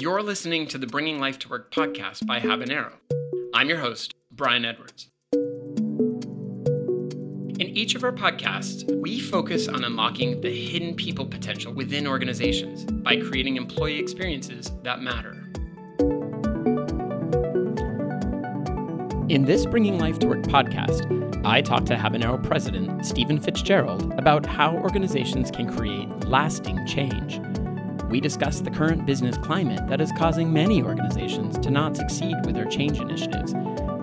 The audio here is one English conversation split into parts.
You're listening to the Bringing Life to Work podcast by Habanero. I'm your host, Brian Edwards. In each of our podcasts, we focus on unlocking the hidden people potential within organizations by creating employee experiences that matter. In this Bringing Life to Work podcast, I talk to Habanero President Stephen Fitzgerald about how organizations can create lasting change. We discuss the current business climate that is causing many organizations to not succeed with their change initiatives,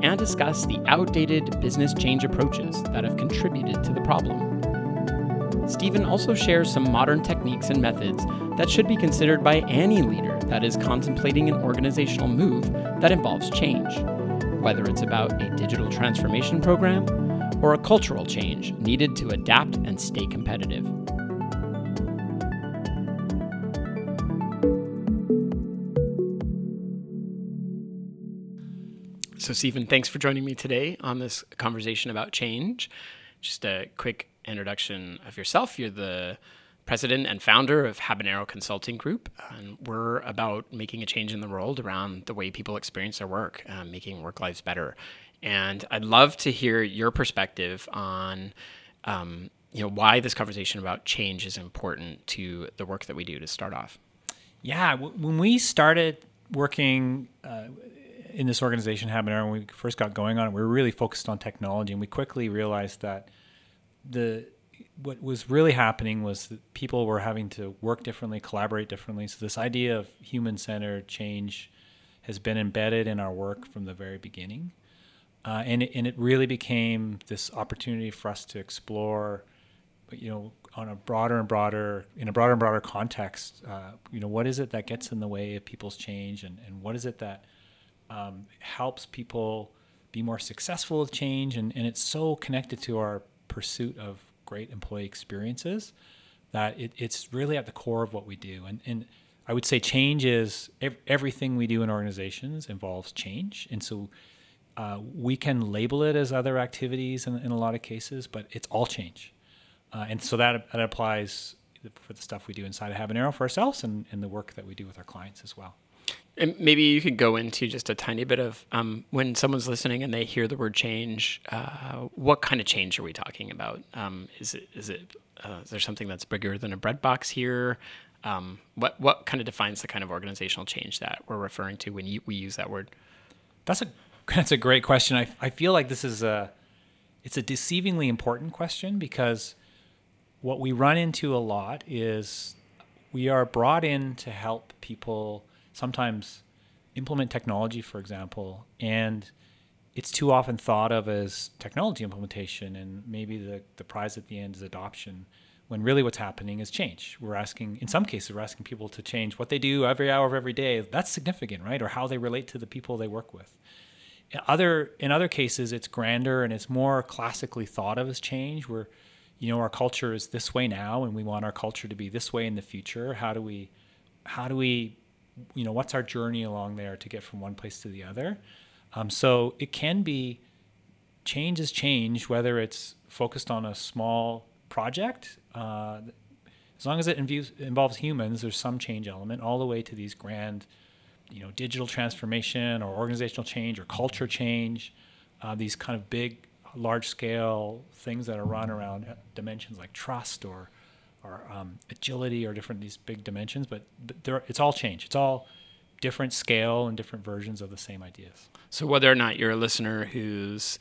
and discuss the outdated business change approaches that have contributed to the problem. Stephen also shares some modern techniques and methods that should be considered by any leader that is contemplating an organizational move that involves change whether it's about a digital transformation program or a cultural change needed to adapt and stay competitive. So, Stephen, thanks for joining me today on this conversation about change. Just a quick introduction of yourself. You're the president and founder of Habanero Consulting Group. And we're about making a change in the world around the way people experience their work, uh, making work lives better. And I'd love to hear your perspective on, um, you know, why this conversation about change is important to the work that we do to start off. Yeah, w- when we started working uh, in this organization, Habanero, when we first got going on it, we were really focused on technology, and we quickly realized that the what was really happening was that people were having to work differently, collaborate differently. So this idea of human-centered change has been embedded in our work from the very beginning, uh, and it, and it really became this opportunity for us to explore, you know, on a broader and broader in a broader and broader context. Uh, you know, what is it that gets in the way of people's change, and and what is it that um, helps people be more successful with change, and, and it's so connected to our pursuit of great employee experiences that it, it's really at the core of what we do. And, and I would say change is ev- everything we do in organizations involves change. And so uh, we can label it as other activities in, in a lot of cases, but it's all change. Uh, and so that, that applies for the stuff we do inside of Habanero for ourselves and, and the work that we do with our clients as well. And maybe you could go into just a tiny bit of um, when someone's listening and they hear the word change. Uh, what kind of change are we talking about? Um, is it is it uh, is there something that's bigger than a bread box here? Um, what what kind of defines the kind of organizational change that we're referring to when you, we use that word? That's a that's a great question. I I feel like this is a it's a deceivingly important question because what we run into a lot is we are brought in to help people sometimes implement technology, for example, and it's too often thought of as technology implementation, and maybe the, the prize at the end is adoption, when really what's happening is change. We're asking, in some cases, we're asking people to change what they do every hour of every day. That's significant, right? Or how they relate to the people they work with. In other in other cases, it's grander and it's more classically thought of as change. Where, you know, our culture is this way now, and we want our culture to be this way in the future. How do we, how do we you know what's our journey along there to get from one place to the other? Um, so it can be change is change whether it's focused on a small project uh, as long as it involves, humans there's some change element all the way to these grand you know digital transformation or organizational change or culture change uh, these kind of big large scale things that are run around dimensions like trust or or um, agility or different these big dimensions, but, but it's all change. It's all different scale and different versions of the same ideas. So whether or not you're a listener who's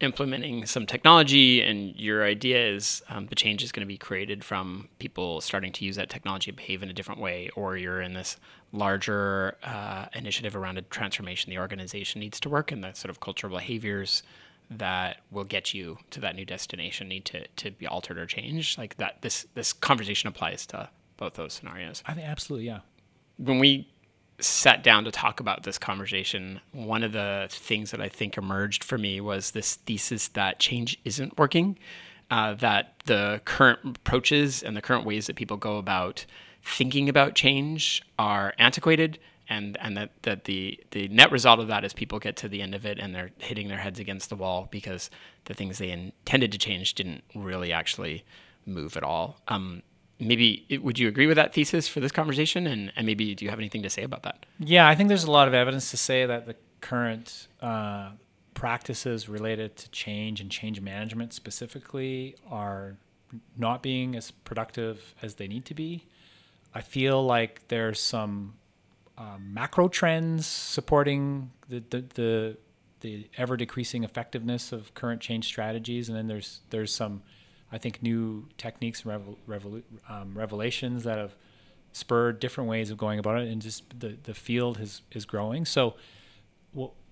implementing some technology and your idea is um, the change is going to be created from people starting to use that technology and behave in a different way, or you're in this larger uh, initiative around a transformation the organization needs to work and the sort of cultural behaviors that will get you to that new destination need to, to be altered or changed? Like that this this conversation applies to both those scenarios. I think absolutely yeah. When we sat down to talk about this conversation one of the things that i think emerged for me was this thesis that change isn't working uh, that the current approaches and the current ways that people go about thinking about change are antiquated and and that, that the the net result of that is people get to the end of it and they're hitting their heads against the wall because the things they intended to change didn't really actually move at all. Um, maybe would you agree with that thesis for this conversation? And, and maybe do you have anything to say about that? Yeah, I think there's a lot of evidence to say that the current uh, practices related to change and change management specifically are not being as productive as they need to be. I feel like there's some um, macro trends supporting the, the, the the ever decreasing effectiveness of current change strategies, and then there's there's some, I think, new techniques and revel, revolu- um, revelations that have spurred different ways of going about it, and just the the field is is growing. So,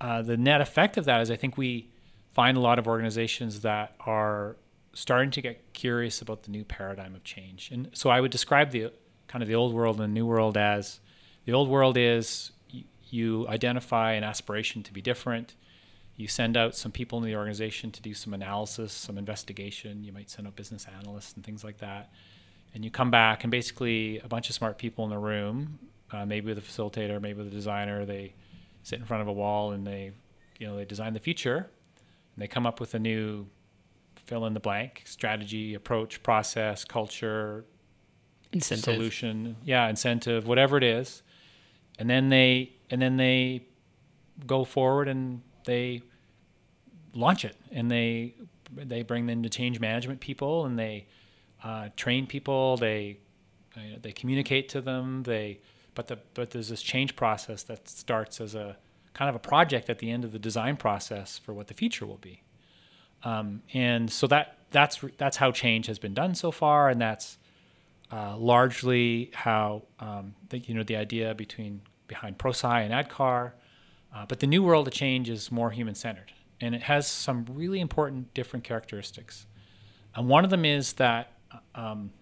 uh, the net effect of that is I think we find a lot of organizations that are starting to get curious about the new paradigm of change, and so I would describe the kind of the old world and the new world as the old world is you identify an aspiration to be different you send out some people in the organization to do some analysis, some investigation. You might send out business analysts and things like that. And you come back, and basically, a bunch of smart people in the room, uh, maybe with a facilitator, maybe with a designer, they sit in front of a wall and they, you know, they design the future. And they come up with a new fill in the blank strategy, approach, process, culture, incentive. solution, yeah, incentive, whatever it is. And then they and then they go forward and they launch it. And they they bring in the change management people and they uh, train people. They uh, they communicate to them. They but the but there's this change process that starts as a kind of a project at the end of the design process for what the future will be. Um, and so that that's that's how change has been done so far. And that's uh, largely how um, the, you know the idea between behind Prosci and ADKAR uh, but the new world of change is more human centered, and it has some really important different characteristics. And one of them is that uh, um,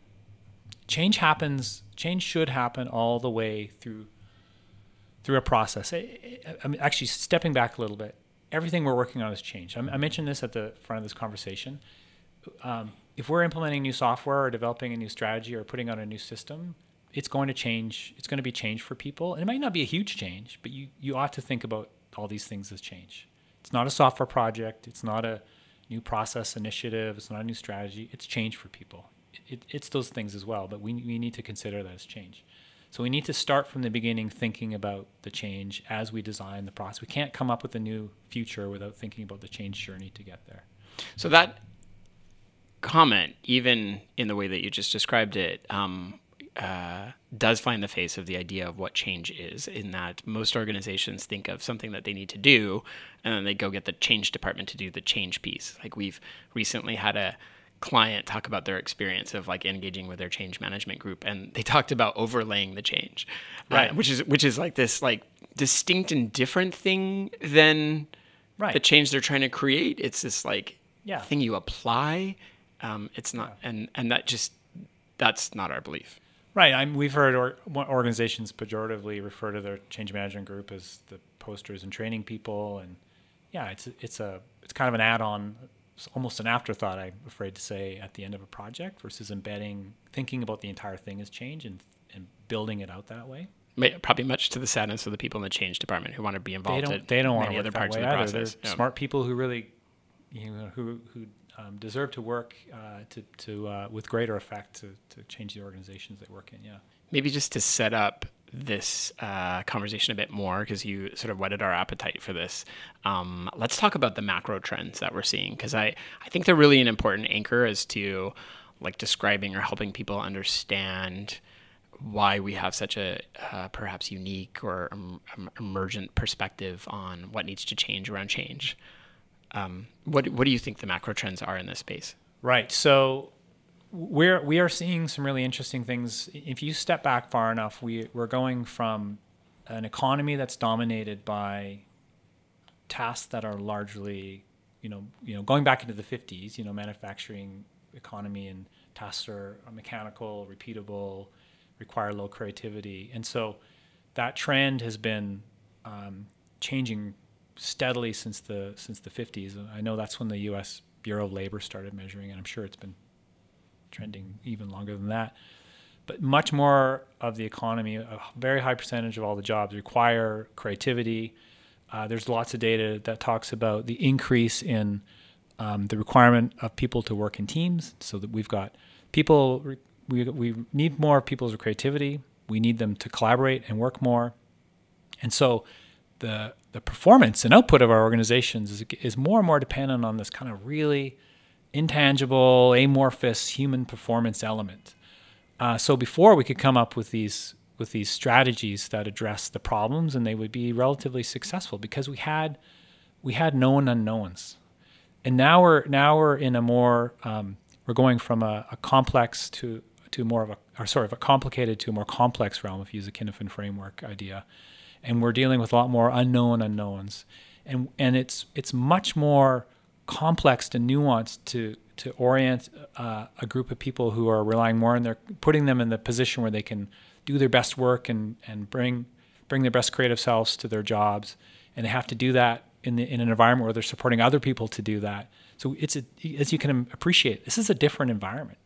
change happens. Change should happen all the way through through a process. I, am actually stepping back a little bit. Everything we're working on is change. I, I mentioned this at the front of this conversation. Um, if we're implementing new software or developing a new strategy or putting on a new system, it's going to change. It's going to be change for people, and it might not be a huge change, but you you ought to think about all these things as change. It's not a software project. It's not a new process initiative. It's not a new strategy. It's change for people. It, it, it's those things as well, but we we need to consider that as change. So we need to start from the beginning thinking about the change as we design the process. We can't come up with a new future without thinking about the change journey to get there. So that comment, even in the way that you just described it, um, uh, does find the face of the idea of what change is, in that most organizations think of something that they need to do, and then they go get the change department to do the change piece. Like we've recently had a client talk about their experience of like engaging with their change management group, and they talked about overlaying the change, uh, right? Uh, which is which is like this like distinct and different thing than right. the change they're trying to create. It's this like yeah. thing you apply. Um, it's not, yeah. and and that just that's not our belief. Right. I'm, we've heard or, organizations pejoratively refer to their change management group as the posters and training people, and yeah, it's it's a it's kind of an add-on, almost an afterthought. I'm afraid to say at the end of a project versus embedding, thinking about the entire thing as change and and building it out that way. Probably much to the sadness of the people in the change department who want to be involved. They don't. They don't want to work that way either. They're yeah. smart people who really, you know, who who um, deserve to work uh, to, to uh, with greater effect to, to change the organizations they work in. Yeah. Maybe just to set up this uh, conversation a bit more because you sort of whetted our appetite for this. Um, let's talk about the macro trends that we're seeing because I, I think they're really an important anchor as to like describing or helping people understand why we have such a uh, perhaps unique or um, emergent perspective on what needs to change around change. Um, what what do you think the macro trends are in this space? Right. So we're we are seeing some really interesting things. If you step back far enough, we we're going from an economy that's dominated by tasks that are largely, you know, you know, going back into the 50s, you know, manufacturing economy and tasks are mechanical, repeatable, require low creativity, and so that trend has been um, changing steadily since the since the 50s. I know that's when the U.S. Bureau of Labor started measuring, and I'm sure it's been trending even longer than that. But much more of the economy, a very high percentage of all the jobs require creativity. Uh, there's lots of data that talks about the increase in um, the requirement of people to work in teams, so that we've got people we we need more people's creativity. We need them to collaborate and work more. And so the the performance and output of our organizations is, is more and more dependent on this kind of really intangible, amorphous human performance element. Uh, so before we could come up with these with these strategies that address the problems, and they would be relatively successful because we had we had known unknowns, and now we're now we're in a more um, we're going from a, a, complex to to more of a or sort of a complicated to a more complex realm if you use a Cynefin framework idea, and we're dealing with a lot more unknown unknowns, and and it's it's much more complex and nuanced to to orient uh, a group of people who are relying more on their putting them in the position where they can do their best work and and bring bring their best creative selves to their jobs, and they have to do that in the, in an environment where they're supporting other people to do that. So it's a, as you can appreciate, this is a different environment.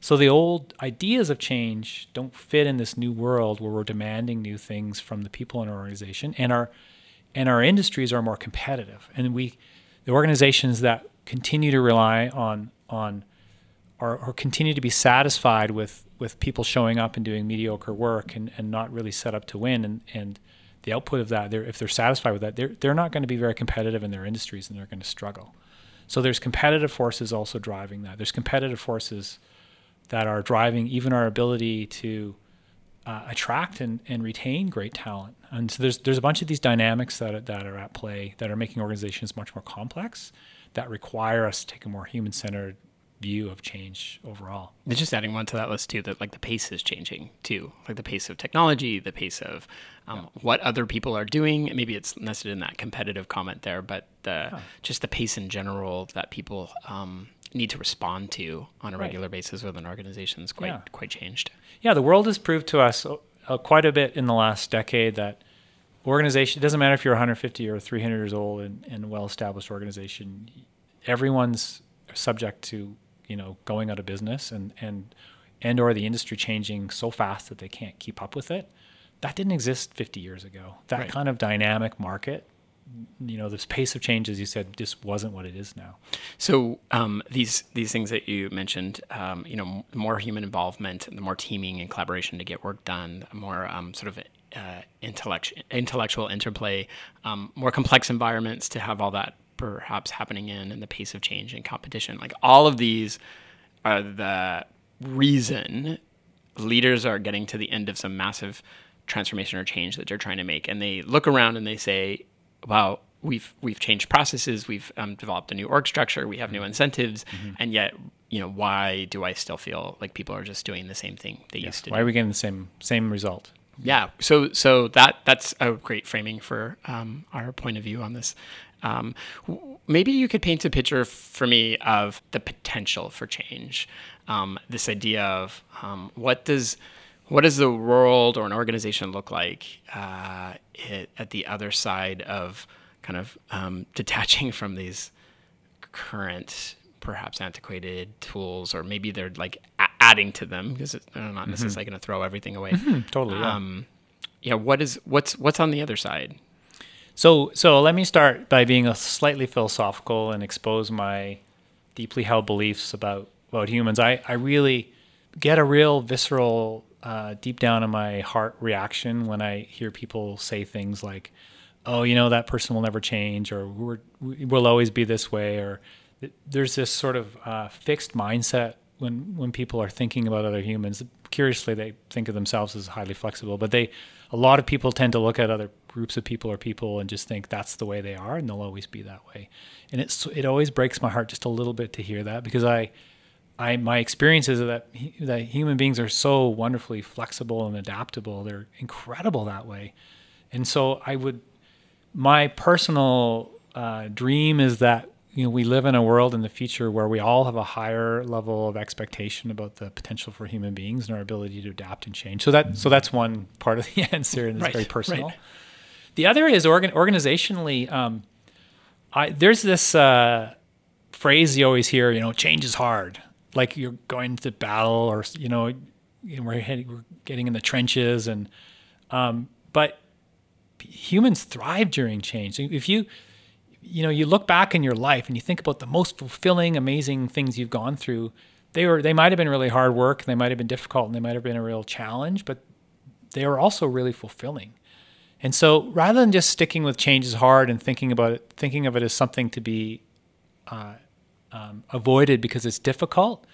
So the old ideas of change don't fit in this new world where we're demanding new things from the people in our organization, and our and our industries are more competitive, and we the organizations that continue to rely on on or, or, continue to be satisfied with with people showing up and doing mediocre work and, and not really set up to win. And, and the output of that they're, if they're satisfied with that they're, they're not going to be very competitive in their industries and they're going to struggle. So there's competitive forces also driving that. There's competitive forces that are driving even our ability to uh, attract and, and retain great talent and so there's there's a bunch of these dynamics that, that are at play that are making organizations much more complex that require us to take a more human-centered view of change overall. And just adding one to that list too, that like the pace is changing too, like the pace of technology, the pace of um, yeah. what other people are doing. Maybe it's nested in that competitive comment there, but the yeah. just the pace in general that people um, need to respond to on a right. regular basis within organizations quite yeah. quite changed. Yeah, the world has proved to us uh, quite a bit in the last decade that organization it doesn't matter if you're 150 or 300 years old and, and well-established organization everyone's subject to you know going out of business and and and or the industry changing so fast that they can't keep up with it that didn't exist 50 years ago that right. kind of dynamic market you know this pace of change as you said just wasn't what it is now so um, these these things that you mentioned um, you know more human involvement the more teaming and collaboration to get work done more um, sort of uh, intellectual intellectual interplay um, more complex environments to have all that perhaps happening in and the pace of change and competition. Like all of these are the reason leaders are getting to the end of some massive transformation or change that they're trying to make, and they look around and they say, "Wow." We've we've changed processes. We've um, developed a new org structure. We have new incentives, mm-hmm. and yet, you know, why do I still feel like people are just doing the same thing they yes. used to? Why do? are we getting the same same result? Yeah. So so that that's a great framing for um, our point of view on this. Um, maybe you could paint a picture for me of the potential for change. Um, this idea of um, what does what does the world or an organization look like uh, it, at the other side of kind of um, detaching from these current, perhaps antiquated tools, or maybe they're like a- adding to them because they're not mm-hmm. necessarily going to throw everything away. Mm-hmm, totally. Yeah. Um, yeah. What is what's what's on the other side? So, so let me start by being a slightly philosophical and expose my deeply held beliefs about about humans. I, I really get a real visceral, uh, deep down in my heart reaction when I hear people say things like, "Oh, you know that person will never change," or "We're we'll always be this way," or there's this sort of uh, fixed mindset when when people are thinking about other humans. Curiously, they think of themselves as highly flexible, but they a lot of people tend to look at other groups of people or people and just think that's the way they are and they'll always be that way. And it's it always breaks my heart just a little bit to hear that because I I my experience is that that human beings are so wonderfully flexible and adaptable. They're incredible that way. And so I would my personal uh, dream is that you know we live in a world in the future where we all have a higher level of expectation about the potential for human beings and our ability to adapt and change. So that so that's one part of the answer, and it's right, very personal. Right. The other is organ- organizationally. Um, I, there's this uh, phrase you always hear, you know, change is hard. Like you're going to battle, or you know, we're, heading, we're getting in the trenches, and um, but humans thrive during change. If you you know you look back in your life and you think about the most fulfilling, amazing things you've gone through, they were they might have been really hard work, they might have been difficult, and they might have been a real challenge, but they were also really fulfilling. And so, rather than just sticking with change is hard and thinking about it, thinking of it as something to be uh, um, avoided because it's difficult,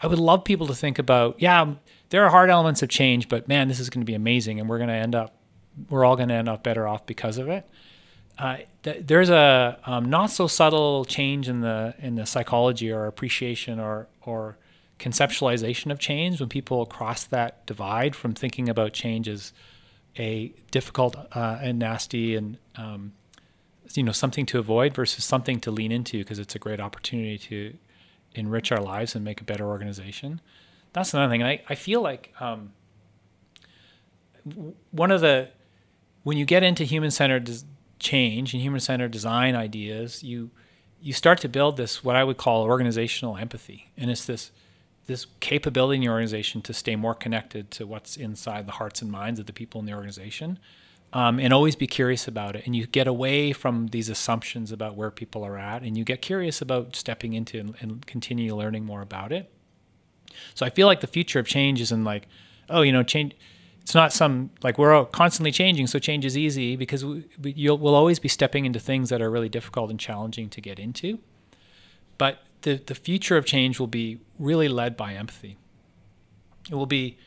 I would love people to think about, yeah, there are hard elements of change, but man, this is going to be amazing, and we're going to end up, we're all going to end up better off because of it. Uh, th- there's a um, not so subtle change in the in the psychology or appreciation or or conceptualization of change when people cross that divide from thinking about change as a difficult uh, and nasty and um, you know something to avoid versus something to lean into because it's a great opportunity to enrich our lives and make a better organization. That's another thing. And I, I feel like um, one of the when you get into human centered change and human centered design ideas, you you start to build this what I would call organizational empathy, and it's this this capability in your organization to stay more connected to what's inside the hearts and minds of the people in the organization, um, and always be curious about it. And you get away from these assumptions about where people are at, and you get curious about stepping into and, and continue learning more about it. So I feel like the future of change is in like, oh, you know, change it's not some like we're all constantly changing, so change is easy because we, you'll we'll always be stepping into things that are really difficult and challenging to get into. But the the future of change will be really led by empathy. It will be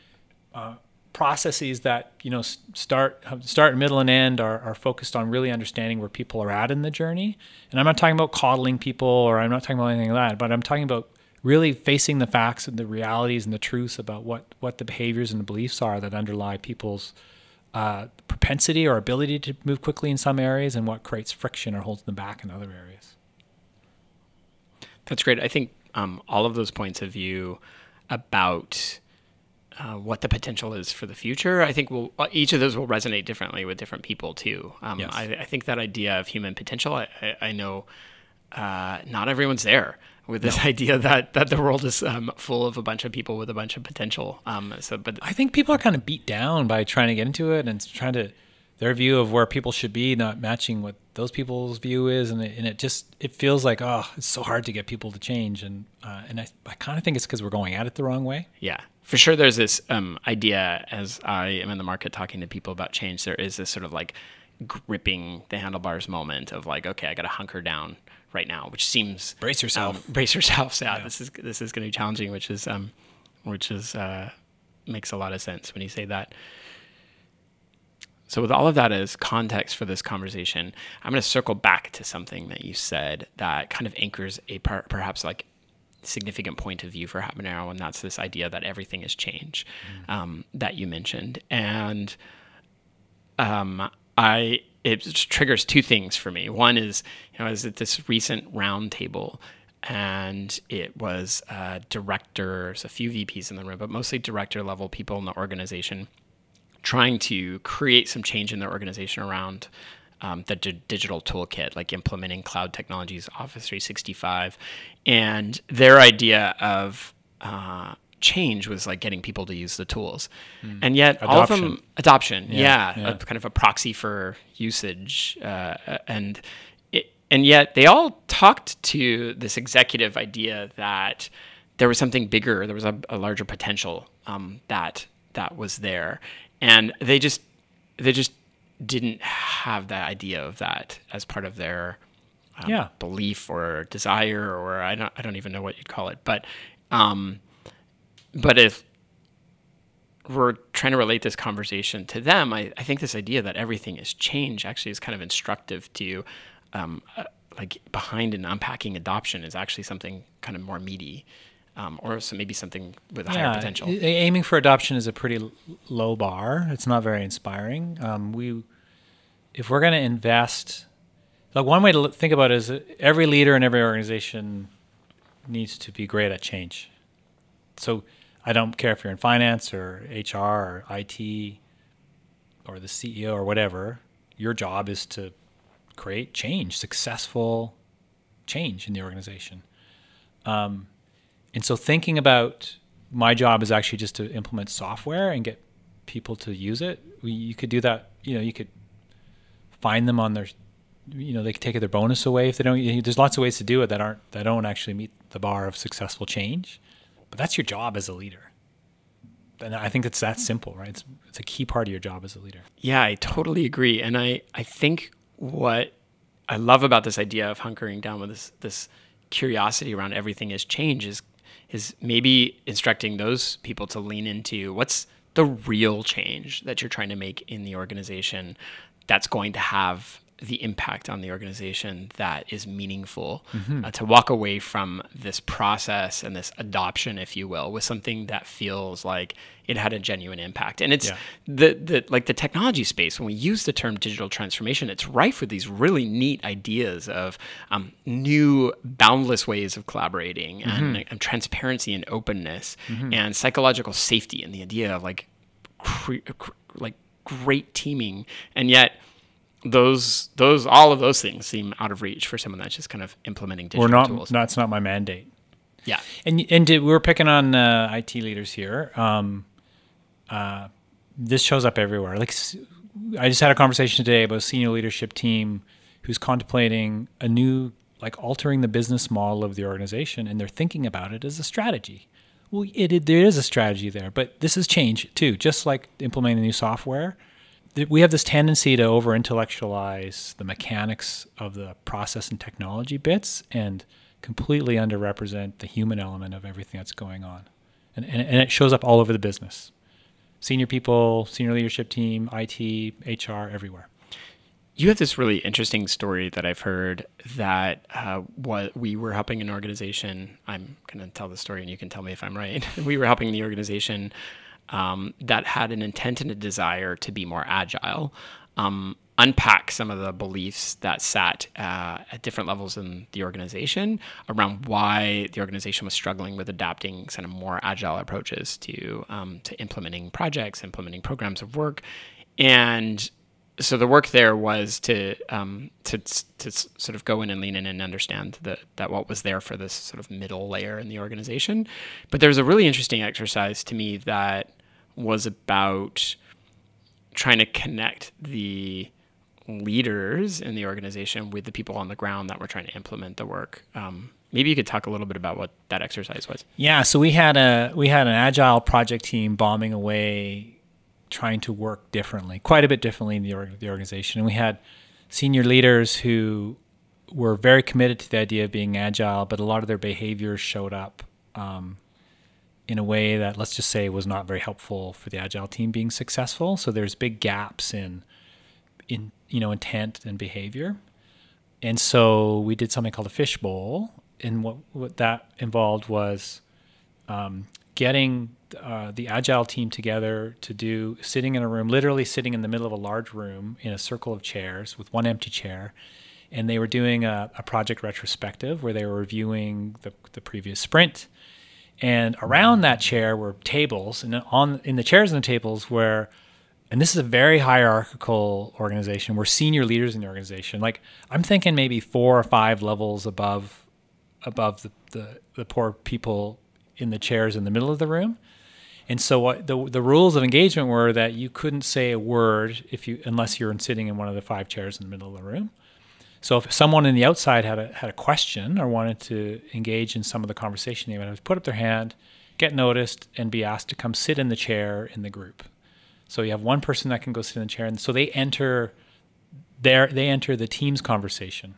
uh, processes that you know start start middle and end are, are focused on really understanding where people are at in the journey and i'm not talking about coddling people or i'm not talking about anything like that but i'm talking about really facing the facts and the realities and the truths about what, what the behaviors and the beliefs are that underlie people's uh, propensity or ability to move quickly in some areas and what creates friction or holds them back in other areas. That's great. I think um, all of those points of view about uh, what the potential is for the future, I think will each of those will resonate differently with different people too. Um, yes. I, I, think that idea of human potential, I, I, I know uh, not everyone's there with this no. idea that that the world is um, full of a bunch of people with a bunch of potential. Um, so, but I think people are kind of beat down by trying to get into it and trying to their view of where people should be not matching what those people's view is, and it, and it just it feels like oh, it's so hard to get people to change, and uh, and I, I kind of think it's because we're going at it the wrong way. Yeah, for sure. There's this um, idea as I am in the market talking to people about change. There is this sort of like gripping the handlebars moment of like, okay, I got to hunker down right now, which seems brace yourself. Um, brace yourself. Yeah, yeah, this is this is going to be challenging, which is um, which is uh, makes a lot of sense when you say that. So, with all of that as context for this conversation, I'm going to circle back to something that you said that kind of anchors a per- perhaps like significant point of view for Habanero, and that's this idea that everything is change mm. um, that you mentioned. And um, I it triggers two things for me. One is, you know, I was at this recent roundtable and it was uh, directors, a few VPs in the room, but mostly director level people in the organization trying to create some change in their organization around um, the d- digital toolkit, like implementing cloud technologies, Office 365, and their idea of uh, change was like getting people to use the tools. Mm. And yet adoption. all of them adoption, yeah, yeah, yeah. A, kind of a proxy for usage uh, and it, and yet they all talked to this executive idea that there was something bigger, there was a, a larger potential um, that that was there. And they just they just didn't have that idea of that as part of their um, yeah. belief or desire or I don't I don't even know what you'd call it. But um, but if we're trying to relate this conversation to them, I, I think this idea that everything is change actually is kind of instructive to um, uh, like behind and unpacking adoption is actually something kind of more meaty. Um, or so maybe something with yeah, higher potential. Aiming for adoption is a pretty low bar. It's not very inspiring. Um, we, if we're going to invest, like one way to think about it is every leader in every organization needs to be great at change. So I don't care if you're in finance or HR or IT or the CEO or whatever. Your job is to create change, successful change in the organization. Um, and so thinking about my job is actually just to implement software and get people to use it. You could do that. You know, you could find them on their, you know, they could take their bonus away if they don't. you There's lots of ways to do it that aren't that don't actually meet the bar of successful change but that's your job as a leader. And I think it's that simple, right? It's, it's a key part of your job as a leader. Yeah, I totally agree. And I, I think what I love about this idea of hunkering down with this this curiosity around everything is change is is maybe instructing those people to lean into what's the real change that you're trying to make in the organization that's going to have the impact on the organization that is meaningful mm-hmm. uh, to walk away from this process and this adoption if you will with something that feels like it had a genuine impact and it's yeah. the, the like the technology space when we use the term digital transformation it's rife with these really neat ideas of um, new boundless ways of collaborating mm-hmm. and, and, transparency and openness mm-hmm. and psychological safety and the idea of like cre- cre- like great teaming and yet those those all of those things seem out of reach for someone that's just kind of implementing digital or not, tools. That's not my mandate. Yeah, and and did, we are picking on uh, IT leaders here. Um, uh, this shows up everywhere. Like I just had a conversation today about a senior leadership team who's contemplating a new like altering the business model of the organization, and they're thinking about it as a strategy. Well, it, it there is a strategy there, but this is change too. Just like implementing new software, we have this tendency to over intellectualize the mechanics of the process and technology bits and completely underrepresent the human element of everything that's going on. And, and, and it shows up all over the business senior people, senior leadership team, IT, HR, everywhere. You have this really interesting story that I've heard that uh, what we were helping an organization. I'm going to tell the story and you can tell me if I'm right. we were helping the organization um, that had an intent and a desire to be more agile. Um, unpack some of the beliefs that sat uh, at different levels in the organization around why the organization was struggling with adapting kind of more agile approaches to um, to implementing projects, implementing programs of work, and so the work there was to um, to to sort of go in and lean in and understand that that what was there for this sort of middle layer in the organization. But there was a really interesting exercise to me that was about trying to connect the leaders in the organization with the people on the ground that were trying to implement the work. Um, maybe you could talk a little bit about what that exercise was. Yeah, so we had a we had an agile project team bombing away, trying to work differently, quite a bit differently in the, the organization. And we had senior leaders who were very committed to the idea of being agile, but a lot of their behaviors showed up um, in a way that let's just say was not very helpful for the agile team being successful. So there's big gaps in in you know intent and behavior. And so we did something called a fishbowl, and what what that involved was um, getting uh, the agile team together to do sitting in a room, literally sitting in the middle of a large room in a circle of chairs with one empty chair. And they were doing a, a project retrospective where they were reviewing the, the previous sprint and around that chair were tables, and on in the chairs and the tables were, and this is a very hierarchical organization. We're senior leaders in the organization. Like I'm thinking maybe four or five levels above, above the the, the poor people in the chairs in the middle of the room. And so what the the rules of engagement were that you couldn't say a word if you unless you're sitting in one of the five chairs in the middle of the room. So if someone in the outside had a had a question or wanted to engage in some of the conversation, they would have to put up their hand, get noticed, and be asked to come sit in the chair in the group. So you have one person that can go sit in the chair, and so they enter their they enter the team's conversation,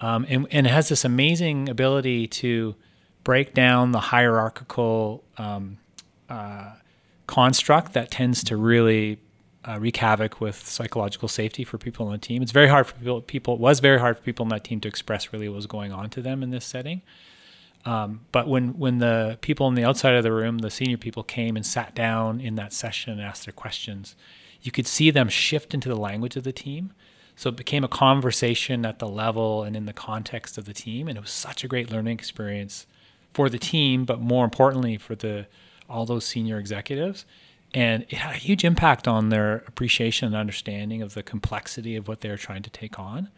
um, and and it has this amazing ability to break down the hierarchical um, uh, construct that tends to really uh, wreak havoc with psychological safety for people on the team. It's very hard for people. People it was very hard for people on that team to express really what was going on to them in this setting. Um, but when when the people on the outside of the room, the senior people came and sat down in that session and asked their questions, you could see them shift into the language of the team. So it became a conversation at the level and in the context of the team, and it was such a great learning experience for the team, but more importantly for the all those senior executives and it had a huge impact on their appreciation and understanding of the complexity of what they're trying to take on.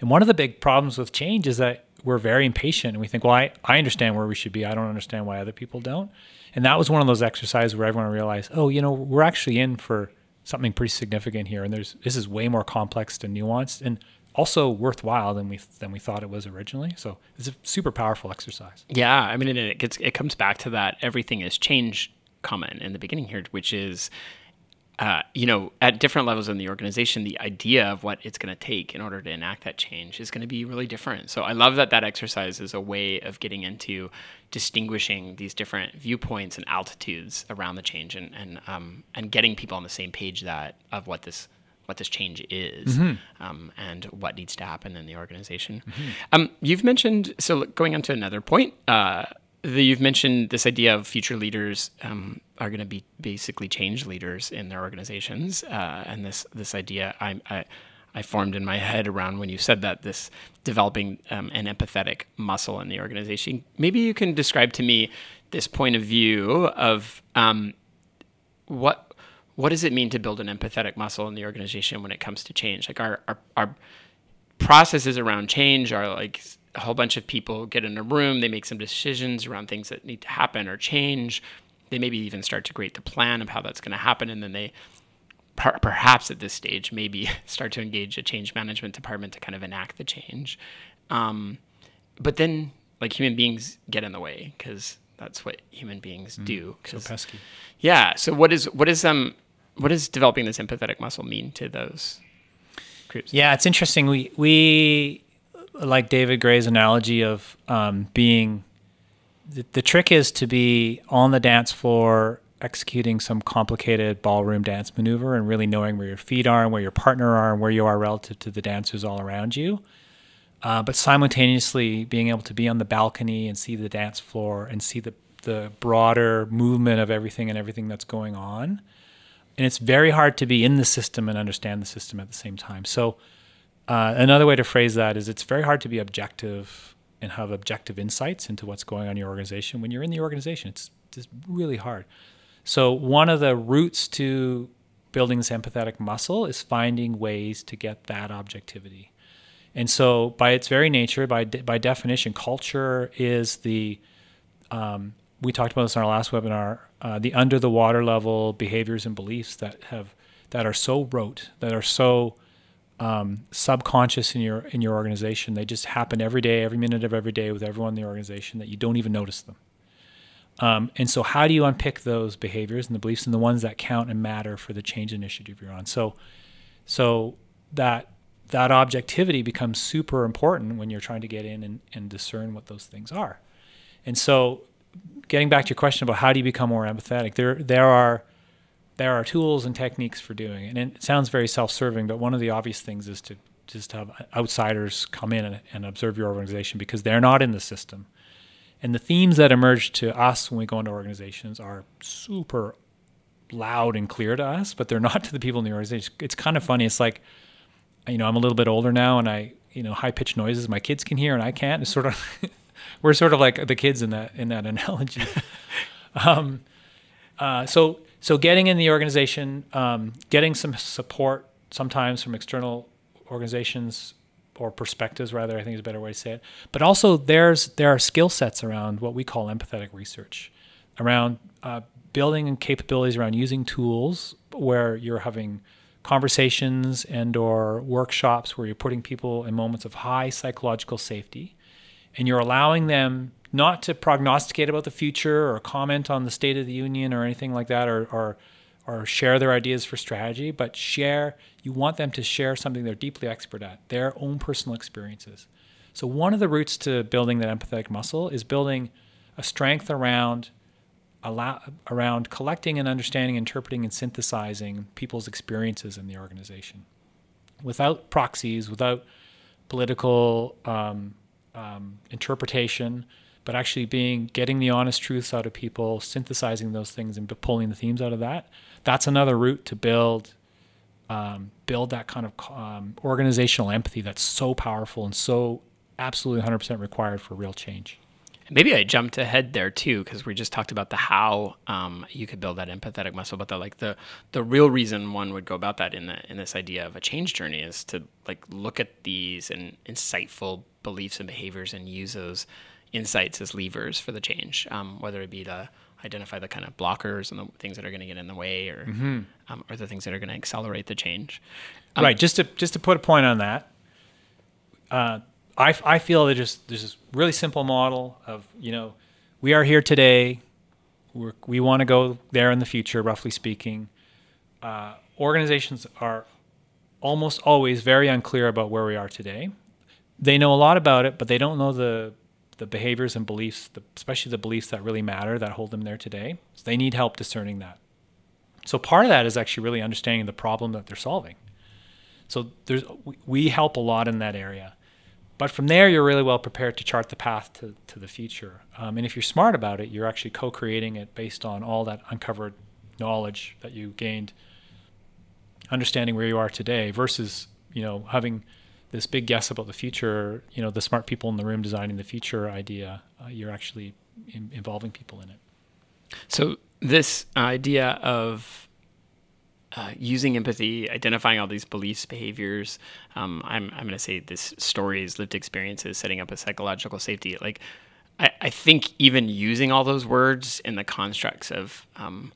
And one of the big problems with change is that we're very impatient and we think, well, I, I understand where we should be. I don't understand why other people don't. And that was one of those exercises where everyone realized, oh, you know, we're actually in for something pretty significant here. And there's this is way more complex and nuanced. And also worthwhile than we than we thought it was originally. So it's a super powerful exercise. Yeah, I mean, it gets it comes back to that everything is change comment in the beginning here, which is. Uh, you know, at different levels in the organization, the idea of what it's going to take in order to enact that change is going to be really different. So I love that that exercise is a way of getting into distinguishing these different viewpoints and altitudes around the change, and and um, and getting people on the same page that of what this what this change is mm-hmm. um, and what needs to happen in the organization. Mm-hmm. Um, you've mentioned, so going on to another point, uh, the, you've mentioned this idea of future leaders um, are going to be basically change leaders in their organizations, uh, and this this idea I, I, I formed in my head around when you said that this developing um, an empathetic muscle in the organization. Maybe you can describe to me this point of view of um, what what does it mean to build an empathetic muscle in the organization when it comes to change? Like our our, our processes around change are like a whole bunch of people get in a room, they make some decisions around things that need to happen or change. They maybe even start to create the plan of how that's going to happen, and then they per- perhaps at this stage maybe start to engage a change management department to kind of enact the change. Um, but then, like human beings get in the way because that's what human beings mm, do. So pesky. Yeah. So what is what is um what does developing this empathetic muscle mean to those groups? Yeah, it's interesting. We we like David Gray's analogy of um, being the, the trick is to be on the dance floor executing some complicated ballroom dance maneuver and really knowing where your feet are and where your partner are and where you are relative to the dancers all around you. Uh, but simultaneously being able to be on the balcony and see the dance floor and see the, the broader movement of everything and everything that's going on and it's very hard to be in the system and understand the system at the same time. So uh, another way to phrase that is it's very hard to be objective and have objective insights into what's going on in your organization when you're in the organization. It's just really hard. So one of the routes to building this empathetic muscle is finding ways to get that objectivity. And so, by its very nature, by de- by definition, culture is the um, we talked about this in our last webinar uh, the under the water level behaviors and beliefs that have that are so rote, that are so um, subconscious in your in your organization. They just happen every day, every minute of every day with everyone in the organization that you don't even notice them. Um, and so, how do you unpick those behaviors and the beliefs and the ones that count and matter for the change initiative you're on? So, so that that objectivity becomes super important when you're trying to get in and, and discern what those things are. And so, getting back to your question about how do you become more empathetic, there there are there are tools and techniques for doing it. And it sounds very self-serving, but one of the obvious things is to just have outsiders come in and, and observe your organization because they're not in the system. And the themes that emerge to us when we go into organizations are super loud and clear to us, but they're not to the people in the organization. It's kind of funny. It's like, you know, I'm a little bit older now and I, you know, high pitched noises my kids can hear and I can't. It's sort of we're sort of like the kids in that in that analogy. um, uh, so so getting in the organization, um, getting some support sometimes from external organizations or perspectives rather i think is a better way to say it. But also there's there are skill sets around what we call empathetic research around uh, building capabilities around using tools where you're having conversations and or workshops where you're putting people in moments of high psychological safety and you're allowing them not to prognosticate about the future or comment on the state of the union or anything like that or, or or share their ideas for strategy, but share you want them to share something they're deeply expert at, their own personal experiences. So one of the routes to building that empathetic muscle is building a strength around allow, around collecting and understanding, interpreting and synthesizing people's experiences in the organization, without proxies, without political um, um, interpretation, but actually being getting the honest truths out of people, synthesizing those things, and pulling the themes out of that. That's another route to build um, build that kind of um, organizational empathy that's so powerful and so absolutely 100% required for real change. Maybe I jumped ahead there too because we just talked about the how um, you could build that empathetic muscle, but the like the the real reason one would go about that in the in this idea of a change journey is to like look at these and insightful beliefs and behaviors and use those insights as levers for the change, um, whether it be to identify the kind of blockers and the things that are going to get in the way, or mm-hmm. um, or the things that are going to accelerate the change. Um, right. Just to just to put a point on that, uh, I, I feel that just there's this really simple model of you know we are here today we're, we want to go there in the future roughly speaking uh, organizations are almost always very unclear about where we are today they know a lot about it but they don't know the the behaviors and beliefs the, especially the beliefs that really matter that hold them there today so they need help discerning that. So part of that is actually really understanding the problem that they're solving. So there's we help a lot in that area. But from there, you're really well prepared to chart the path to, to the future. Um, and if you're smart about it, you're actually co creating it based on all that uncovered knowledge that you gained, understanding where you are today versus, you know, having this big guess about the future, you know, the smart people in the room designing the future idea. Uh, you're actually in, involving people in it. So, this idea of uh, using empathy, identifying all these beliefs, behaviors. Um, I'm, I'm going to say this stories, lived experiences, setting up a psychological safety. Like, I, think even using all those words in the constructs of um,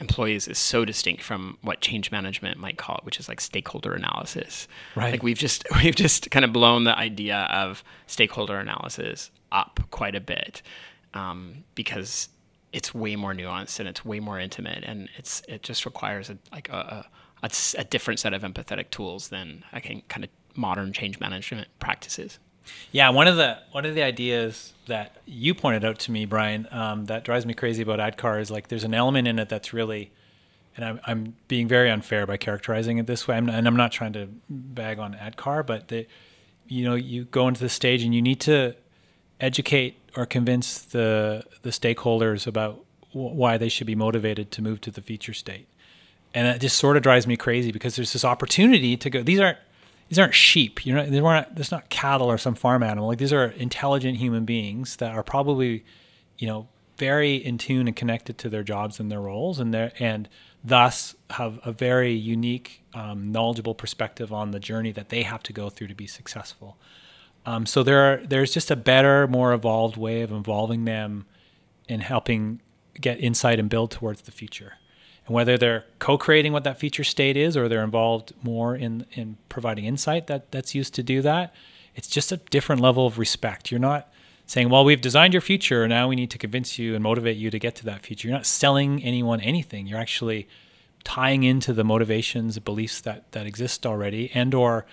employees is so distinct from what change management might call it, which is like stakeholder analysis. Right. Like we've just we've just kind of blown the idea of stakeholder analysis up quite a bit um, because it's way more nuanced and it's way more intimate and it's it just requires a, like a, a, a different set of empathetic tools than I think kind of modern change management practices. Yeah, one of the one of the ideas that you pointed out to me, Brian, um, that drives me crazy about ADKAR is like there's an element in it that's really, and I'm, I'm being very unfair by characterizing it this way, I'm, and I'm not trying to bag on ADKAR, but the, you know, you go into the stage and you need to educate or convince the the stakeholders about w- why they should be motivated to move to the feature state. And it just sort of drives me crazy because there's this opportunity to go. These aren't these aren't sheep. You know, these aren't. There's not cattle or some farm animal. Like these are intelligent human beings that are probably, you know, very in tune and connected to their jobs and their roles, and their and thus have a very unique, um, knowledgeable perspective on the journey that they have to go through to be successful. Um, so there are, there's just a better, more evolved way of involving them in helping get insight and build towards the future. And whether they're co-creating what that future state is or they're involved more in, in providing insight that, that's used to do that, it's just a different level of respect. You're not saying, well, we've designed your future, now we need to convince you and motivate you to get to that future. You're not selling anyone anything. You're actually tying into the motivations, beliefs that, that exist already and or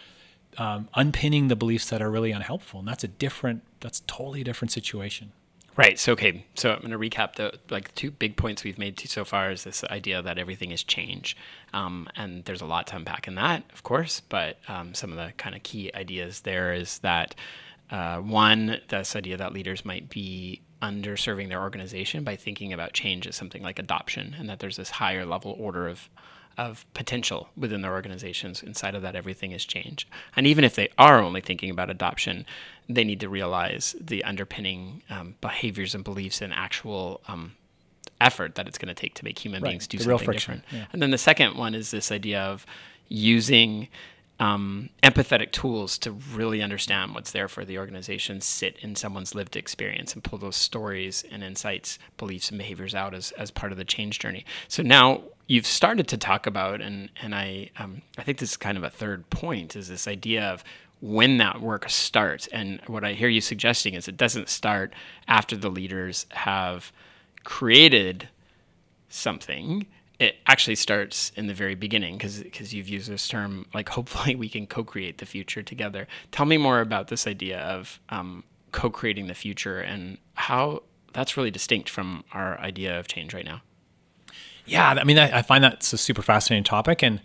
um, unpinning the beliefs that are really unhelpful. And that's a different, that's totally different situation. Right. So okay. So I'm going to recap the like two big points we've made so far is this idea that everything is change, um, and there's a lot to unpack in that, of course. But um, some of the kind of key ideas there is that uh, one, this idea that leaders might be underserving their organization by thinking about change as something like adoption, and that there's this higher level order of of potential within their organizations. Inside of that, everything is change. And even if they are only thinking about adoption, they need to realize the underpinning um, behaviors and beliefs and actual um, effort that it's going to take to make human right. beings do the something different. Yeah. And then the second one is this idea of using um, empathetic tools to really understand what's there for the organization, sit in someone's lived experience, and pull those stories and insights, beliefs, and behaviors out as, as part of the change journey. So now you've started to talk about, and and I um, I think this is kind of a third point, is this idea of when that work starts. And what I hear you suggesting is it doesn't start after the leaders have created something it actually starts in the very beginning because because you've used this term like hopefully we can co-create the future together. Tell me more about this idea of um, co-creating the future and how that's really distinct from our idea of change right now. Yeah i mean i, I find that's a super fascinating topic and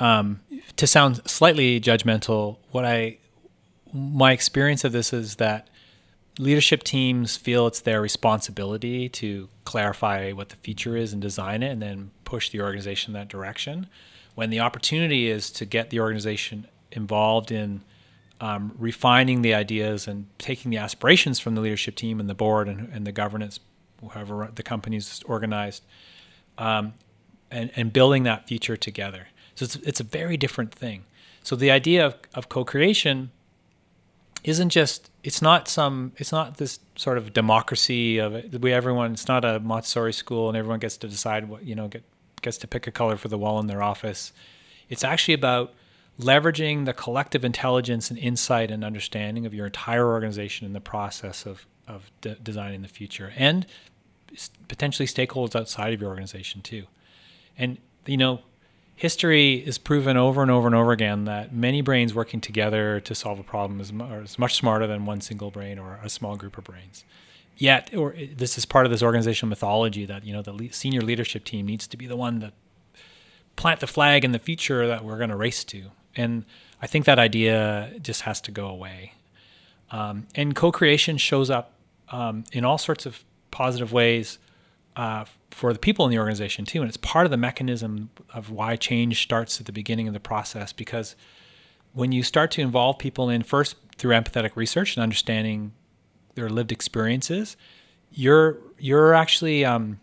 um, to sound slightly judgmental what i my experience of this is that leadership teams feel it's their responsibility to clarify what the feature is and design it and then push the organization in that direction. When the opportunity is to get the organization involved in um, refining the ideas and taking the aspirations from the leadership team and the board and, and the governance, however the company's organized, um, and, and building that future together. So it's, it's a very different thing. So the idea of, of co-creation isn't just it's not some it's not this sort of democracy of it. we everyone it's not a Montessori school and everyone gets to decide what you know get gets to pick a color for the wall in their office. It's actually about leveraging the collective intelligence and insight and understanding of your entire organization in the process of, of de- designing the future and potentially stakeholders outside of your organization too. And, you know, history is proven over and over and over again that many brains working together to solve a problem is, is much smarter than one single brain or a small group of brains. Yet, or this is part of this organizational mythology that you know the le- senior leadership team needs to be the one that plant the flag in the future that we're going to race to. And I think that idea just has to go away. Um, and co-creation shows up um, in all sorts of positive ways uh, for the people in the organization too. And it's part of the mechanism of why change starts at the beginning of the process because when you start to involve people in first through empathetic research and understanding their lived experiences, you're you're actually um,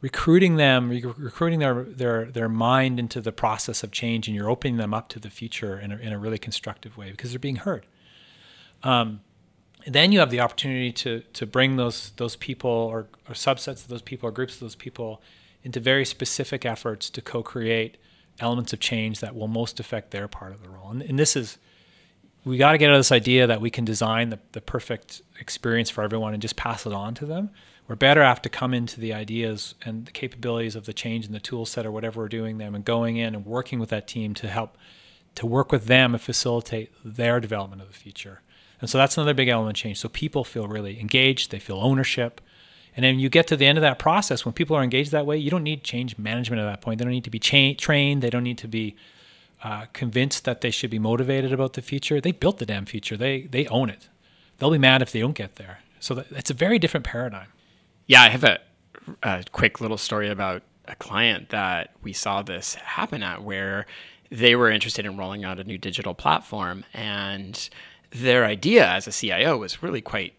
recruiting them, recruiting their, their their mind into the process of change, and you're opening them up to the future in a, in a really constructive way because they're being heard. Um, then you have the opportunity to to bring those those people or, or subsets of those people or groups of those people into very specific efforts to co-create elements of change that will most affect their part of the role. And, and this is we got to get out of this idea that we can design the, the perfect experience for everyone and just pass it on to them. We're better off to come into the ideas and the capabilities of the change in the tool set or whatever we're doing them and going in and working with that team to help to work with them and facilitate their development of the future. And so that's another big element change. So people feel really engaged, they feel ownership. And then you get to the end of that process, when people are engaged that way, you don't need change management at that point. They don't need to be cha- trained, they don't need to be uh, convinced that they should be motivated about the future. They built the damn future, they, they own it. They'll be mad if they don't get there. So that, it's a very different paradigm. Yeah, I have a, a quick little story about a client that we saw this happen at where they were interested in rolling out a new digital platform and their idea as a CIO was really quite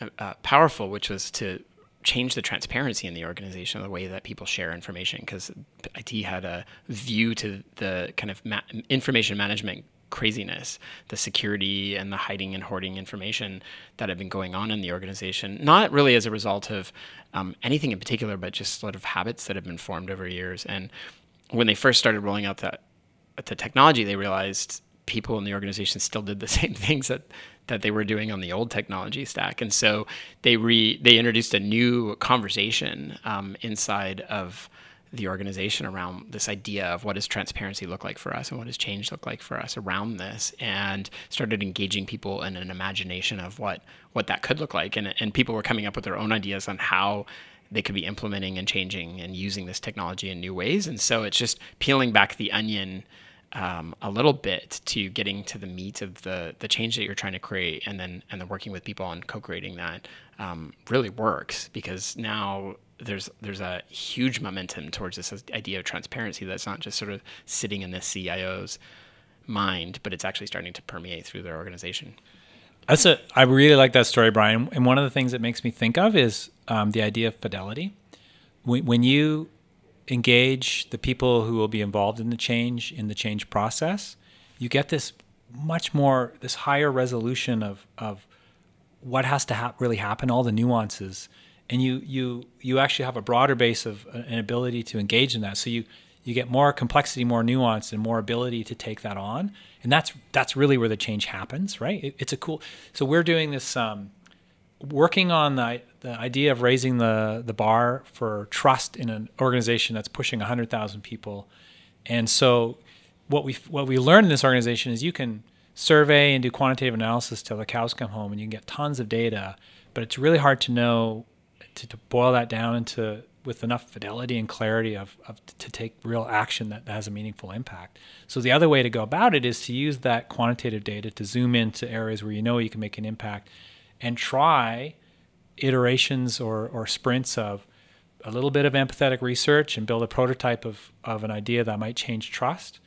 uh, uh, powerful, which was to change the transparency in the organization, the way that people share information, because IT had a view to the kind of ma- information management craziness, the security and the hiding and hoarding information that had been going on in the organization, not really as a result of um, anything in particular, but just sort of habits that have been formed over years. And when they first started rolling out that the technology, they realized people in the organization still did the same things that that they were doing on the old technology stack, and so they re they introduced a new conversation um, inside of the organization around this idea of what does transparency look like for us and what does change look like for us around this and started engaging people in an imagination of what what that could look like. And and people were coming up with their own ideas on how they could be implementing and changing and using this technology in new ways. And so it's just peeling back the onion um, a little bit to getting to the meat of the the change that you're trying to create, and then and then working with people on co-creating that um, really works because now there's there's a huge momentum towards this idea of transparency that's not just sort of sitting in the CIO's mind, but it's actually starting to permeate through their organization. That's a. I really like that story, Brian. And one of the things that makes me think of is um, the idea of fidelity. When, when you engage the people who will be involved in the change in the change process, you get this much more this higher resolution of of what has to ha- really happen, all the nuances, and you you you actually have a broader base of uh, an ability to engage in that. So you you get more complexity, more nuance, and more ability to take that on, and that's that's really where the change happens, right? It, it's a cool. So we're doing this. Um, working on the, the idea of raising the, the bar for trust in an organization that's pushing 100,000 people. And so what we what we learned in this organization is you can survey and do quantitative analysis till the cows come home and you can get tons of data, but it's really hard to know to, to boil that down into with enough fidelity and clarity of, of to take real action that has a meaningful impact. So the other way to go about it is to use that quantitative data to zoom into areas where you know you can make an impact and try iterations or, or sprints of a little bit of empathetic research and build a prototype of, of an idea that might change trust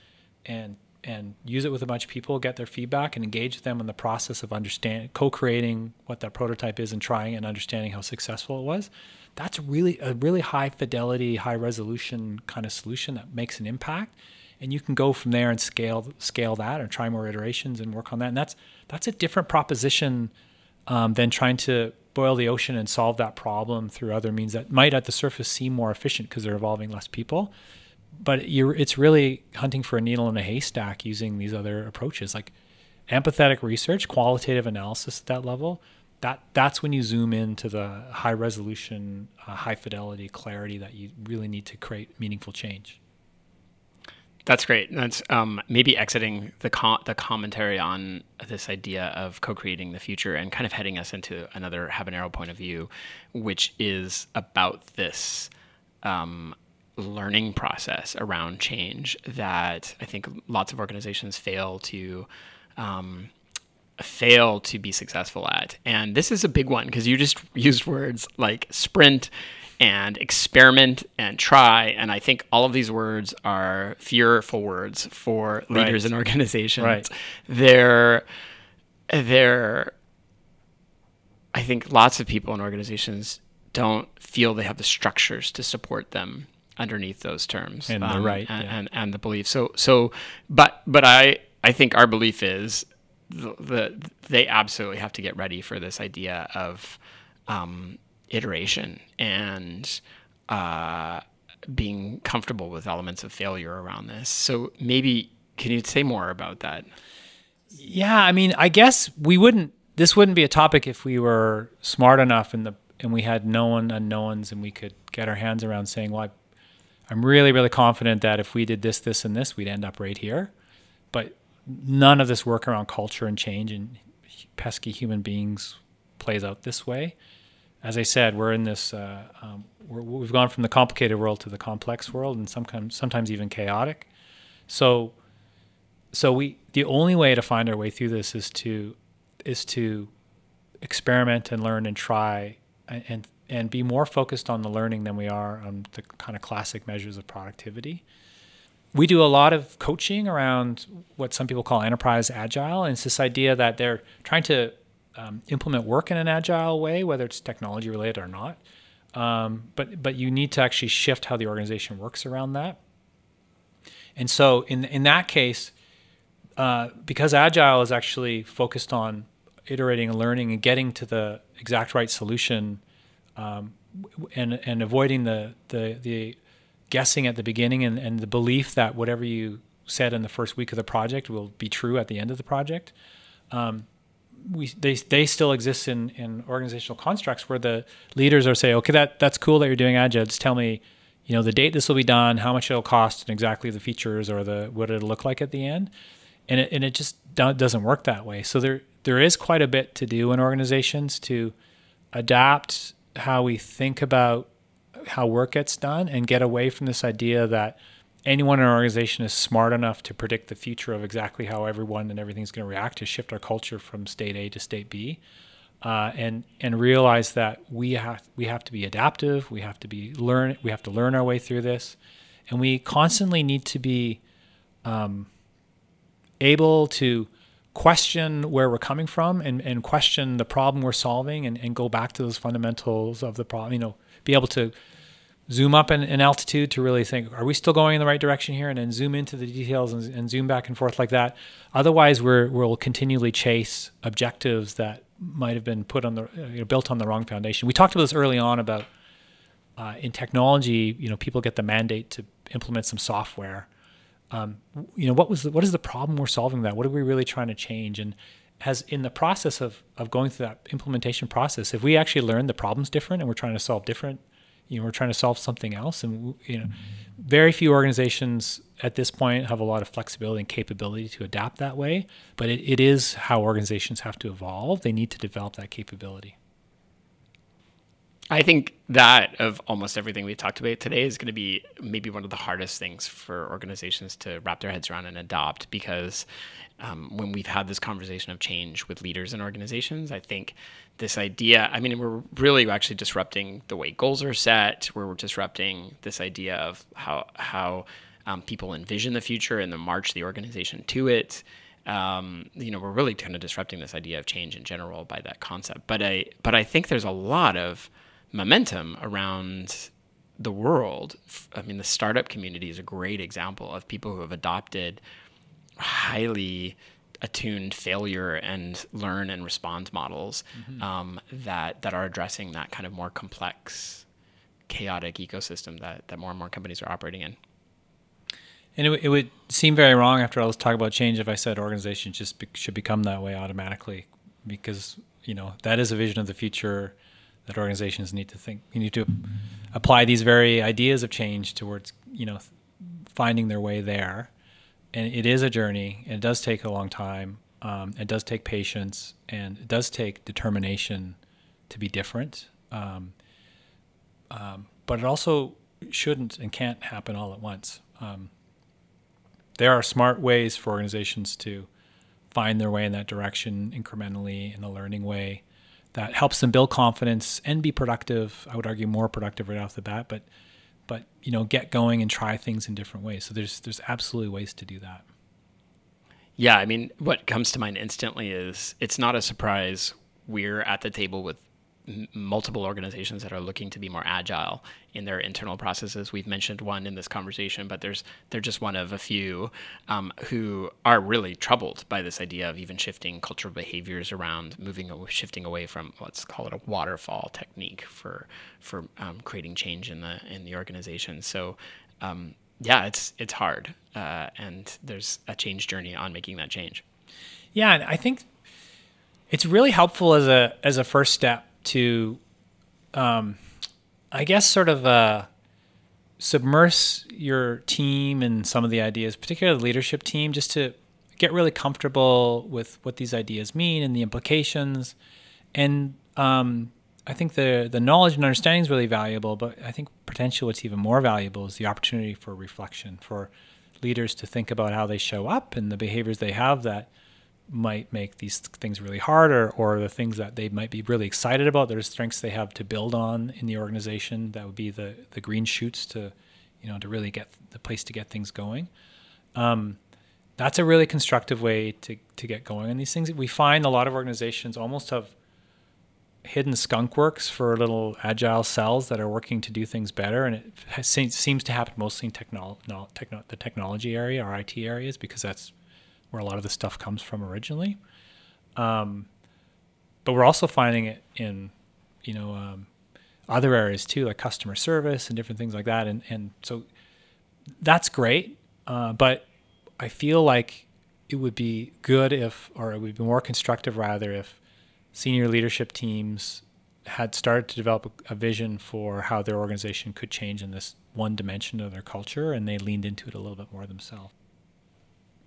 and and use it with a bunch of people, get their feedback, and engage them in the process of understand co-creating what that prototype is and trying and understanding how successful it was. That's really a really high fidelity, high resolution kind of solution that makes an impact. And you can go from there and scale scale that or try more iterations and work on that. And that's that's a different proposition um, than trying to boil the ocean and solve that problem through other means that might at the surface seem more efficient because they're involving less people. but it's really hunting for a needle in a haystack using these other approaches like empathetic research, qualitative analysis at that level. That that's when you zoom into the high resolution, uh, high fidelity clarity that you really need to create meaningful change. That's great. That's um, maybe exiting the the commentary on this idea of co-creating the future and kind of heading us into another habanero point of view, which is about this um, learning process around change that I think lots of organizations fail to um, fail to be successful at. And this is a big one because you just used words like sprint and experiment and try. And I think all of these words are fearful words for leaders right. and organizations. Right. They're, they're, I think lots of people in organizations don't feel they have the structures to support them underneath those terms and um, the right and, yeah. and, and the belief. So so but but I I think our belief is the, the they absolutely have to get ready for this idea of um, iteration and uh, being comfortable with elements of failure around this. So maybe can you say more about that? Yeah, I mean, I guess we wouldn't. This wouldn't be a topic if we were smart enough and the and we had known unknowns and we could get our hands around saying, "Well, I, I'm really, really confident that if we did this, this, and this, we'd end up right here." But none of this work around culture and change and pesky human beings plays out this way as I said, we're in this. Uh, um, we have gone from the complicated world to the complex world, and sometimes sometimes even chaotic. So, so we the only way to find our way through this is to is to experiment and learn and try and and be more focused on the learning than we are on the kind of classic measures of productivity. We do a lot of coaching around what some people call enterprise agile, and it's this idea that they're trying to um, implement work in an agile way, whether it's technology related or not. Um, but but you need to actually shift how the organization works around that. And so in in that case, uh, because agile is actually focused on iterating and learning and getting to the exact right solution, um, and and avoiding the the the guessing at the beginning and, and the belief that whatever you said in the first week of the project will be true at the end of the project. Um, we they they still exist in in organizational constructs where the leaders are say, okay, that that's cool that you're doing agile. Just tell me, you know, the date this will be done, how much it'll cost, and exactly the features or the what it'll look like at the end. And it and it just doesn't work that way. So there there is quite a bit to do in organizations to adapt how we think about how work gets done and get away from this idea that anyone in our organization is smart enough to predict the future of exactly how everyone and everything's going to react to shift our culture from state A to state B, uh, and and realize that we have we have to be adaptive. We have to be learn. We have to learn our way through this, and we constantly need to be um, able to question where we're coming from and, and question the problem we're solving and, and go back to those fundamentals of the problem. You know, be able to zoom up in, in, altitude to really think, are we still going in the right direction here? And then zoom into the details and, and zoom back and forth like that. Otherwise, we're, we'll continually chase objectives that might have been put on the, you know, built on the wrong foundation. We talked about this early on about uh, in technology, you know, people get the mandate to implement some software. Um, you know, what was the, what is the problem we're solving that? What are we really trying to change? And has in the process of, of going through that implementation process, if we actually learned the problem's different and we're trying to solve different you know we're trying to solve something else. And you know very few organizations at this point have a lot of flexibility and capability to adapt that way but it, it is how organizations have to evolve. They need to develop that capability I think that of almost everything we talked about today is going to be maybe one of the hardest things for organizations to wrap their heads around and adopt because um, when we've had this conversation of change with leaders and organizations, I think this idea, I mean, we're really actually disrupting the way goals are set, we're disrupting this idea of how, how um, people envision the future and then march the organization to it. Um, you know, we're really kind of disrupting this idea of change in general by that concept. But I, but I think there's a lot of momentum around the world. I mean, the startup community is a great example of people who have adopted highly attuned failure and learn and respond models mm-hmm. um, that that are addressing that kind of more complex, chaotic ecosystem that that more and more companies are operating in. And it, it would seem very wrong after all this talk about change if I said organizations just be, should become that way automatically, because you know that is a vision of the future that organizations need to think. You need to apply these very ideas of change towards you know finding their way there. And it is a journey. And it does take a long time. Um, it does take patience, and it does take determination to be different. Um, um, but it also shouldn't and can't happen all at once. Um, there are smart ways for organizations to find their way in that direction incrementally in a learning way that helps them build confidence and be productive. I would argue more productive right off the bat, but but you know get going and try things in different ways. So there's there's absolutely ways to do that. Yeah, I mean, what comes to mind instantly is it's not a surprise we're at the table with multiple organizations that are looking to be more agile in their internal processes. We've mentioned one in this conversation, but there's they're just one of a few um, who are really troubled by this idea of even shifting cultural behaviors around, moving shifting away from let's call it a waterfall technique for for um, creating change in the in the organization. So. Um, yeah, it's it's hard, uh, and there's a change journey on making that change. Yeah, and I think it's really helpful as a as a first step to, um, I guess, sort of uh, submerge your team in some of the ideas, particularly the leadership team, just to get really comfortable with what these ideas mean and the implications. And um, I think the the knowledge and understanding is really valuable, but I think potentially what's even more valuable is the opportunity for reflection for leaders to think about how they show up and the behaviors they have that might make these things really hard or, or the things that they might be really excited about their strengths they have to build on in the organization that would be the the green shoots to you know to really get the place to get things going. Um, that's a really constructive way to, to get going on these things. We find a lot of organizations almost have hidden skunk works for little agile cells that are working to do things better and it has, seems to happen mostly in technolo- no, techno- the technology area or IT areas because that's where a lot of the stuff comes from originally. Um, but we're also finding it in, you know, um, other areas too, like customer service and different things like that. And and so that's great. Uh, but I feel like it would be good if, or it would be more constructive rather, if senior leadership teams had started to develop a, a vision for how their organization could change in this one dimension of their culture, and they leaned into it a little bit more themselves.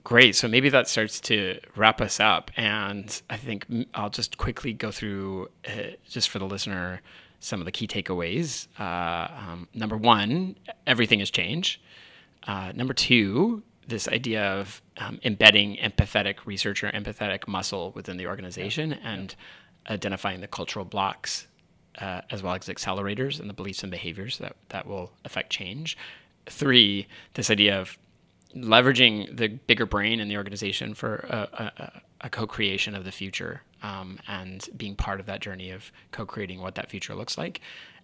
Great. So maybe that starts to wrap us up. And I think I'll just quickly go through, uh, just for the listener, some of the key takeaways. Uh, um, number one, everything has changed. Uh, number two, this idea of um, embedding empathetic research or empathetic muscle within the organization yeah. and yeah. identifying the cultural blocks uh, as well as accelerators and the beliefs and behaviors that, that will affect change. Three, this idea of leveraging the bigger brain in the organization for a, a, a co-creation of the future um, and being part of that journey of co-creating what that future looks like.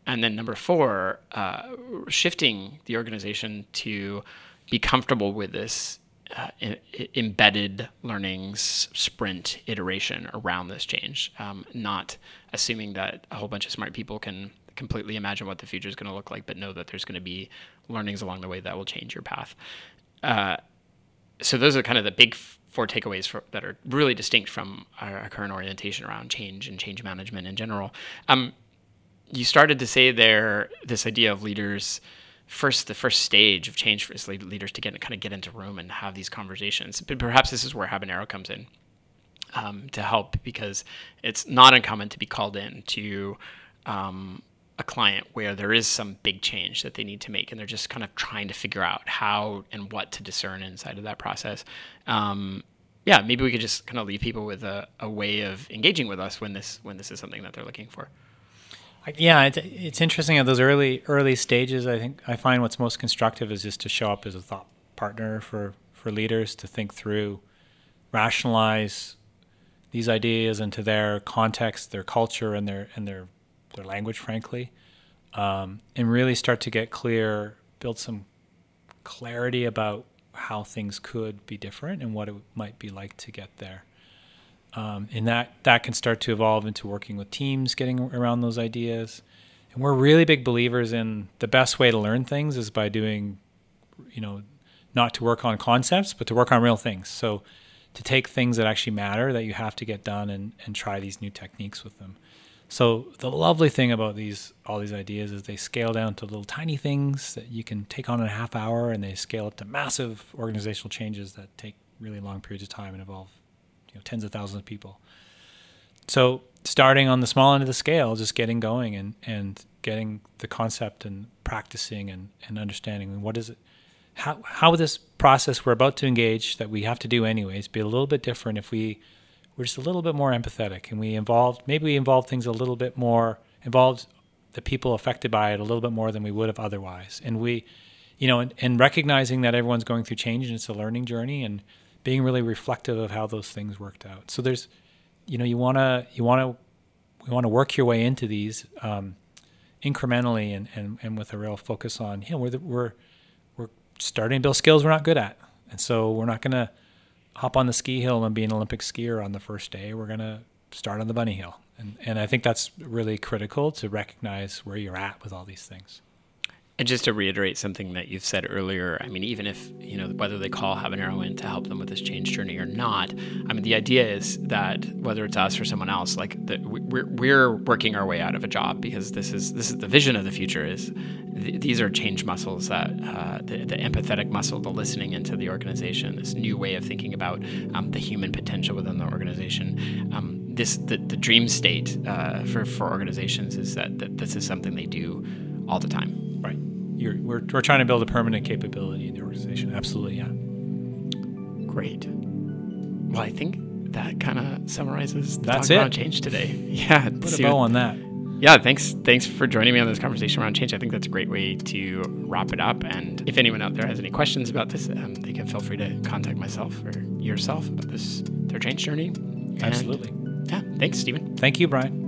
And then number four uh, shifting the organization to be comfortable with this uh, I- embedded learnings sprint iteration around this change um, not assuming that a whole bunch of smart people can completely imagine what the future is going to look like but know that there's going to be learnings along the way that will change your path uh, so those are kind of the big four takeaways for, that are really distinct from our, our, current orientation around change and change management in general. Um, you started to say there this idea of leaders first the first stage of change for leaders to get kind of get into room and have these conversations. But perhaps this is where Habanero comes in um, to help because it's not uncommon to be called in to um, a client where there is some big change that they need to make and they're just kind of trying to figure out how and what to discern inside of that process. Um, yeah maybe we could just kind of leave people with a, a way of engaging with us when this when this is something that they're looking for. Yeah it's, it's interesting at those early early stages i think i find what's most constructive is just to show up as a thought partner for for leaders to think through rationalize these ideas into their context their culture and their and their their language, frankly, um, and really start to get clear, build some clarity about how things could be different and what it might be like to get there. Um, and that that can start to evolve into working with teams, getting around those ideas. And we're really big believers in the best way to learn things is by doing, you know, not to work on concepts, but to work on real things. So to take things that actually matter that you have to get done and, and try these new techniques with them. So the lovely thing about these all these ideas is they scale down to little tiny things that you can take on in a half hour, and they scale up to massive organizational changes that take really long periods of time and involve you know tens of thousands of people. So starting on the small end of the scale, just getting going and and getting the concept and practicing and, and understanding what is it how how this process we're about to engage that we have to do anyways be a little bit different if we we're just a little bit more empathetic and we involved maybe we involved things a little bit more involved the people affected by it a little bit more than we would have otherwise. And we you know and, and recognizing that everyone's going through change and it's a learning journey and being really reflective of how those things worked out. So there's you know you want to you want to we want to work your way into these um, incrementally and, and, and with a real focus on you know we're the, we're we're starting to build skills we're not good at. And so we're not going to hop on the ski hill and be an Olympic skier on the first day. We're going to start on the bunny hill. And, and I think that's really critical to recognize where you're at with all these things. And just to reiterate something that you've said earlier, I mean, even if, you know, whether they call Habanero in to help them with this change journey or not, I mean, the idea is that whether it's us or someone else, like the, we're, we're working our way out of a job because this is, this is the vision of the future is th- these are change muscles that uh, the, the, empathetic muscle, the listening into the organization, this new way of thinking about um, the human potential within the organization. Um, this, the, the dream state uh, for, for organizations is that, that this is something they do all the time. You're, we're, we're trying to build a permanent capability in the organization. Absolutely, yeah. Great. Well, I think that kind of summarizes the That's talk it. around change today. Yeah, put a bow on that. Yeah, thanks. Thanks for joining me on this conversation around change. I think that's a great way to wrap it up. And if anyone out there has any questions about this, um, they can feel free to contact myself or yourself about this their change journey. Absolutely. Yeah. Thanks, Stephen. Thank you, Brian.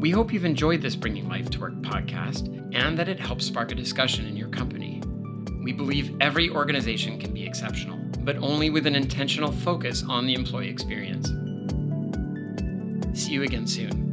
We hope you've enjoyed this Bringing Life to Work podcast and that it helps spark a discussion in your company. We believe every organization can be exceptional, but only with an intentional focus on the employee experience. See you again soon.